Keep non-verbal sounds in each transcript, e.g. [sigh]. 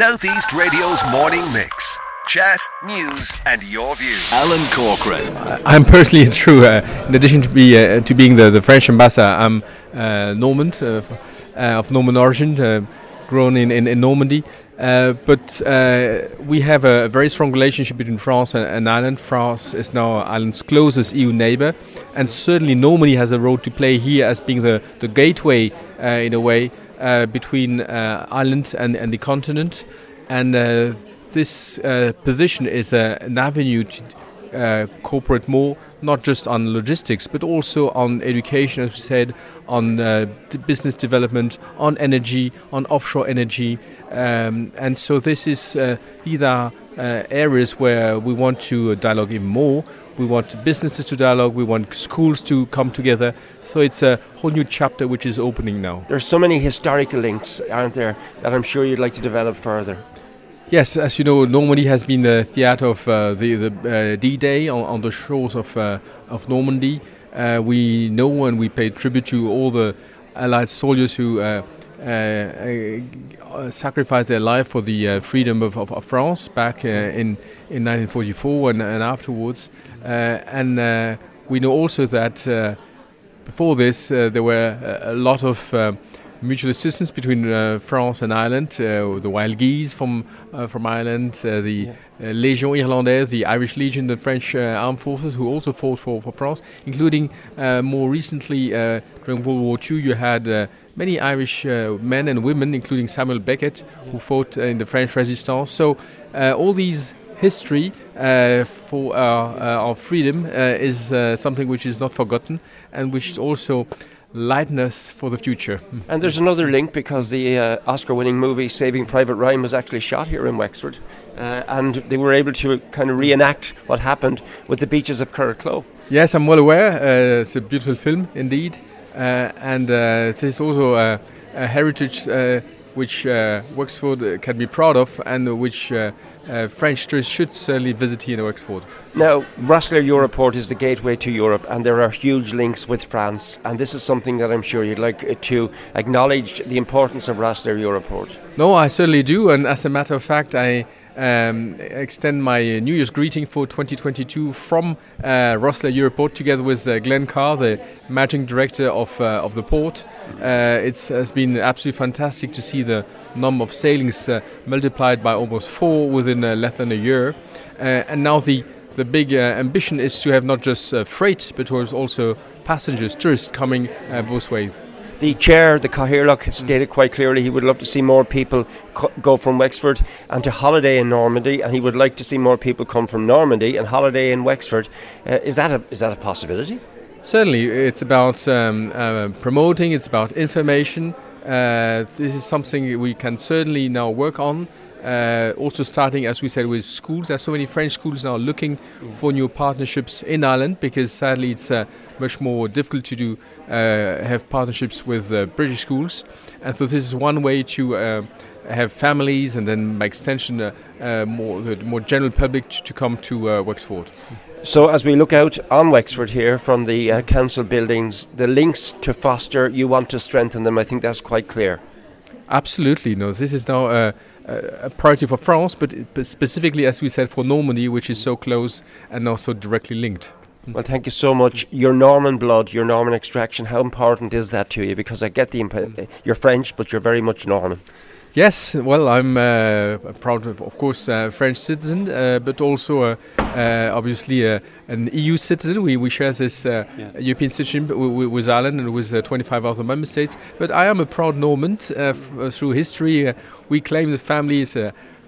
Southeast Radio's morning mix. Chat, news, and your views. Alan Corcoran. I'm personally [laughs] true. Uh, in addition to be uh, to being the, the French ambassador, I'm uh, Normand uh, uh, of Norman origin, uh, grown in, in, in Normandy. Uh, but uh, we have a very strong relationship between France and, and, Ireland. France is now Ireland's closest EU neighbor, and certainly Normandy has a role to play here as being the, the gateway, uh, in a way, between uh, Ireland and, and the continent. And uh, this position is an avenue to cooperate more not just on logistics, but also on education, as we said, on uh, business development, on energy, on offshore energy. Um, and so this is uh, uh, areas where we want to dialogue even more. We want businesses to dialogue. We want schools to come together. So it's a whole new chapter which is opening now. There's so many historical links, aren't there, that I'm sure you'd like to develop further. Yes, as you know, Normandy has been the theatre of uh, the, the uh, D-Day on, on, the shores of, uh, of Normandy. Uh, we know and we pay tribute to all the Allied soldiers who uh, sacrificed their life for the freedom of, of, of, France back in, in 1944 and, and afterwards. and we know also that before this there were a, a lot of mutual assistance between uh, France and Ireland, uh, the Wild Geese from uh, from Ireland, uh, the yeah. Uh, Légion Irlandaise, the Irish Legion, the French uh, armed forces who also fought for, for France, including more recently during World War II, you had many Irish men and women, including Samuel Beckett, who fought in the French Resistance. So all these history uh, for our, uh, our freedom uh, is something which is not forgotten and which also lightness for the future. And there's another link because the uh, Oscar winning movie Saving Private Ryan was actually shot here in Wexford. Uh, and they were able to kind of reenact what happened with the beaches of Curracloe. Yes, I'm well aware. Uh, it's a beautiful film indeed. Uh, and uh, it is also a, a heritage uh, which Wexford can be proud of and which uh, French tourists should certainly visit here in Wexford. Now, Rosslare Europort is the gateway to Europe, and there are huge links with France. And this is something that I'm sure you'd like to acknowledge the importance of Rosslare Europort. No, I certainly do. And as a matter of fact, I um, extend my New Year's greeting for 2022 from uh, Rosslare Europort together with uh, Glenn Carr, the managing director of, uh, of the port. Uh, it has been absolutely fantastic to see the number of sailings uh, multiplied by almost four within uh, less than a year. and now the, the big ambition is to have not just freight, but also passengers, tourists coming both ways the chair, the Cathaoirleach, stated quite clearly he would love to see more people co- go from Wexford and to holiday in Normandy, and he would like to see more people come from Normandy and holiday in Wexford. Uh, is that a is that a possibility? Certainly, it's about um, uh, promoting. It's about information. Uh, this is something we can certainly now work on. Uh, also starting, as we said, with schools. There's so many French schools now looking mm. for new partnerships in Ireland because sadly it's uh, much more difficult to do uh, have partnerships with uh, British schools. And so this is one way to uh, have families and then by extension more the more general public to, to come to Wexford. So, as we look out on Wexford here from the uh, council buildings, the links to Foster, you want to strengthen them. I think that's quite clear. Absolutely. No, this is now a, a priority for France, but, but, specifically, as we said, for Normandy, which is so close and also directly linked. Mm. Well, thank you so much. Your Norman blood, your Norman extraction, how important is that to you? Because I get the imp- mm. you're French, but you're very much Norman. Yes, well, I'm uh, proud of, of course, uh, French citizen, uh, but also uh, uh, obviously uh, an EU citizen. We, we share this yeah. European citizenship with Ireland and with 25 other member states. But I am a proud Norman through history. we claim the family is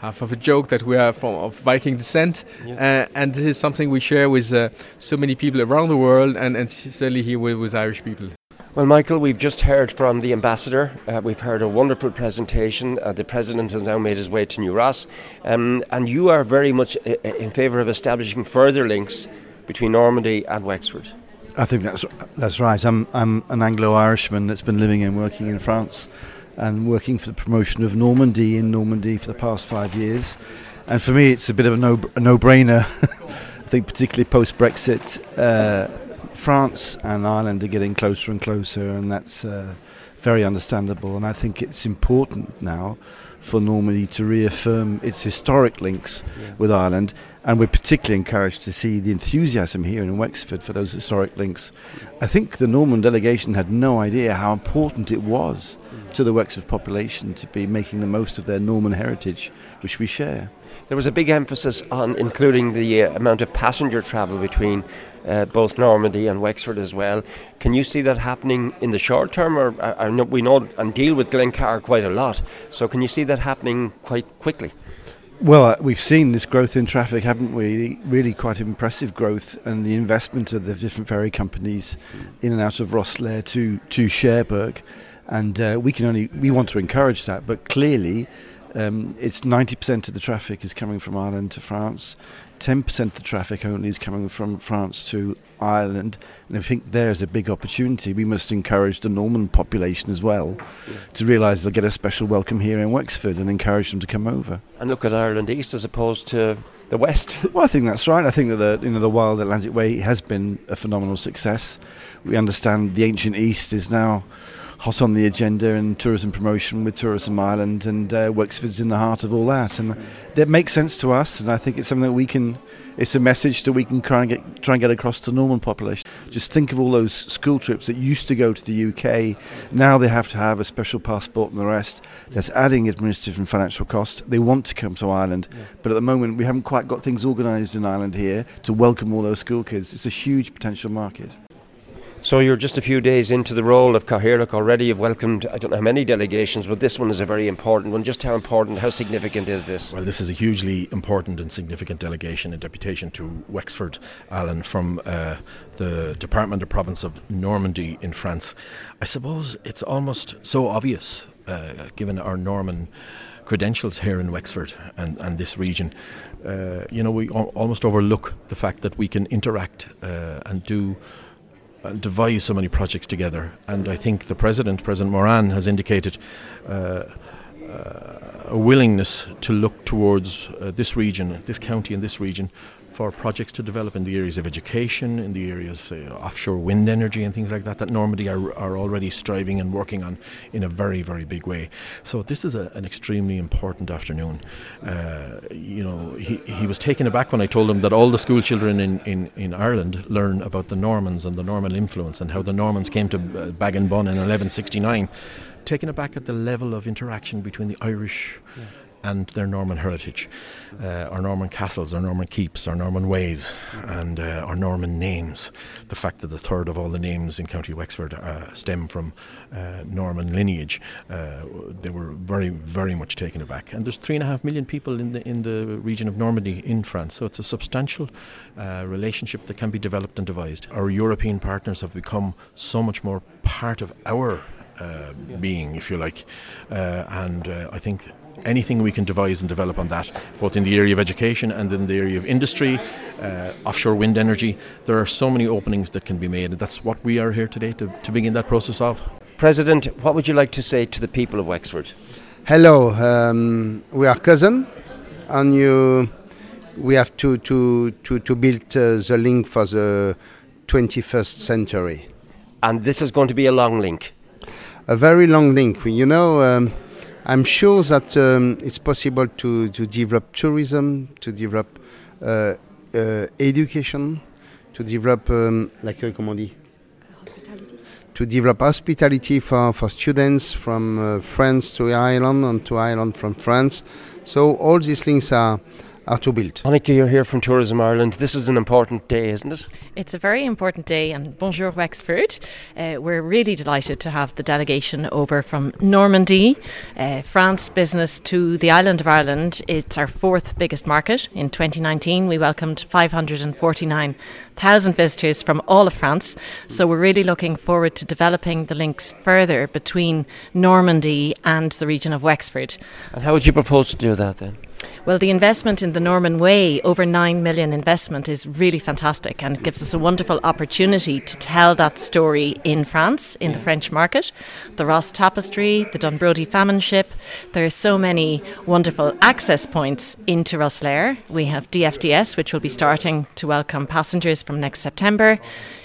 half of a joke that we are from of Viking descent, yeah. and this is something we share with so many people around the world, and, and certainly here with, with Irish people. Well, Michael, we've just heard from the ambassador. Uh, we've heard a wonderful presentation. Uh, the president has now made his way to New Ross, um, and you are very much uh, uh, in favour of establishing further links between Normandy and Wexford. I think that's that's right. I'm I'm an Anglo-Irishman that's been living and working in France, and working for the promotion of Normandy in Normandy for the past five years. And for me, it's a bit of a no a no-brainer. [laughs] I think particularly post Brexit. Uh, France and Ireland are getting closer and closer, and that's uh, very understandable. And I think it's important now for Normandy to reaffirm its historic links yeah. with Ireland. And we're particularly encouraged to see the enthusiasm here in Wexford for those historic links. I think the Norman delegation had no idea how important it was. To the Wexford population to be making the most of their Norman heritage, which we share. There was a big emphasis on including the uh, amount of passenger travel between uh, both Normandy and Wexford as well. Can you see that happening in the short term, or, uh, we know and deal with Glenn Carr quite a lot? So can you see that happening quite quickly? Well, uh, we've seen this growth in traffic, haven't we? Really quite impressive growth, and the investment of the different ferry companies in and out of Rosslare to to Cherbourg, and uh, we can only we want to encourage that. But clearly, um, it's 90% of the traffic is coming from Ireland to France. 10% of the traffic only is coming from France to Ireland. And I think there's a big opportunity. We must encourage the Norman population as well yeah. to realise they'll get a special welcome here in Wexford and encourage them to come over. And look at Ireland East as opposed to the West. [laughs] well, I think that's right. I think that the you know the Wild Atlantic Way has been a phenomenal success. We understand the ancient East is now hot on the agenda in tourism promotion with Tourism Ireland, and uh, Wexford's in the heart of all that. And that makes sense to us, and I think it's something that we can. It's a message that we can try and get try and get across to the Norman population. Just think of all those school trips that used to go to the UK. Now they have to have a special passport and the rest. That's adding administrative and financial costs. They want to come to Ireland, yeah. but at the moment we haven't quite got things organised in Ireland here to welcome all those school kids. It's a huge potential market. So you're just a few days into the role of Cathaoirleach already. You've welcomed I don't know how many delegations, but this one is a very important one. Just how important, how significant is this? Well, this is a hugely important and significant delegation and deputation to Wexford, Alan, from uh, the Department of Province of Normandy in France. I suppose it's almost so obvious, uh, given our Norman credentials here in Wexford and, and this region. Uh, you know, we al- almost overlook the fact that we can interact uh, and do devise so many projects together. And I think the president, President Morin, has indicated uh, uh, a willingness to look towards uh, this region, this county, and this region for projects to develop in the areas of education, in the areas of offshore wind energy and things like that, that Normandy are, are already striving and working on in a very, very big way. So this is a, an extremely important afternoon. Uh, you know, he, he was taken aback when I told him that all the school children in, in, in Ireland learn about the Normans and the Norman influence and how the Normans came to uh, Baginbun in 1169 taken aback at the level of interaction between the Irish yeah and their Norman heritage, uh, our Norman castles, our Norman keeps, our Norman ways, and uh, our Norman names. The fact that a third of all the names in County Wexford uh, stem from uh, Norman lineage, uh, they were very, very much taken aback. And there's three and a half million people in the in the region of Normandy in France, so it's a substantial uh, relationship that can be developed and devised. Our European partners have become so much more part of our uh, being, if you like. Uh, and uh, I think anything we can devise and develop on that, both in the area of education and in the area of industry, uh, offshore wind energy. There are so many openings that can be made, and that's what we are here today to, to begin that process of. President, what would you like to say to the people of Wexford? Hello, um, we are cousin, and you, we have to, to, to, to build uh, the link for the 21st century. And this is going to be a long link? A very long link. You know, um, I'm sure that um, it's possible to, to develop tourism, to develop uh, uh, education, to develop, um, like, uh, comment on dit? To develop hospitality for, for students from uh, France to Ireland and to Ireland from France. So all these links are are to build. Annika, you're here from Tourism Ireland. This is an important day, isn't it? It's a very important day, and bonjour Wexford. Uh, we're really delighted to have the delegation over from Normandy, uh, France business to the island of Ireland. It's our fourth biggest market. In 2019, we welcomed 549,000 visitors from all of France. So we're really looking forward to developing the links further between Normandy and the region of Wexford. And how would you propose to do that then? Well, the investment in the Norman Way, over 9 million investment, is really fantastic and gives us a wonderful opportunity to tell that story in France, in the French market. The Ros Tapestry, the Dunbrody Famine Ship. There are so many wonderful access points into Rosslare. We have DFDS, which will be starting to welcome passengers from next September.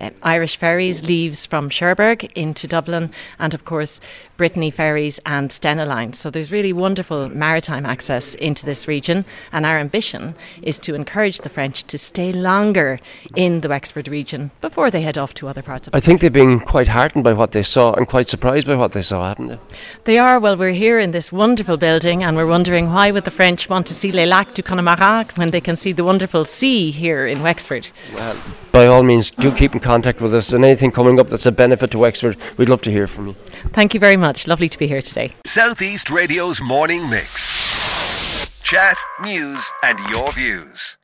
Uh, Irish Ferries leaves from Cherbourg into Dublin, and of course, Brittany ferries, and Stena Line. So there's really wonderful maritime access into this region, and our ambition is to encourage the French to stay longer in the Wexford region before they head off to other parts of. I think they've been quite heartened by what they saw and quite surprised by what they saw, haven't they? They are. Well, we're here in this wonderful building, and we're wondering why would the French want to see Les Lacs du Connemara when they can see the wonderful sea here in Wexford. Well, by all means, do keep in contact with us, and anything coming up that's a benefit to Wexford, we'd love to hear from you. Thank you very much. Lovely to be here today. Southeast Radio's morning mix. Chat, news, and your views.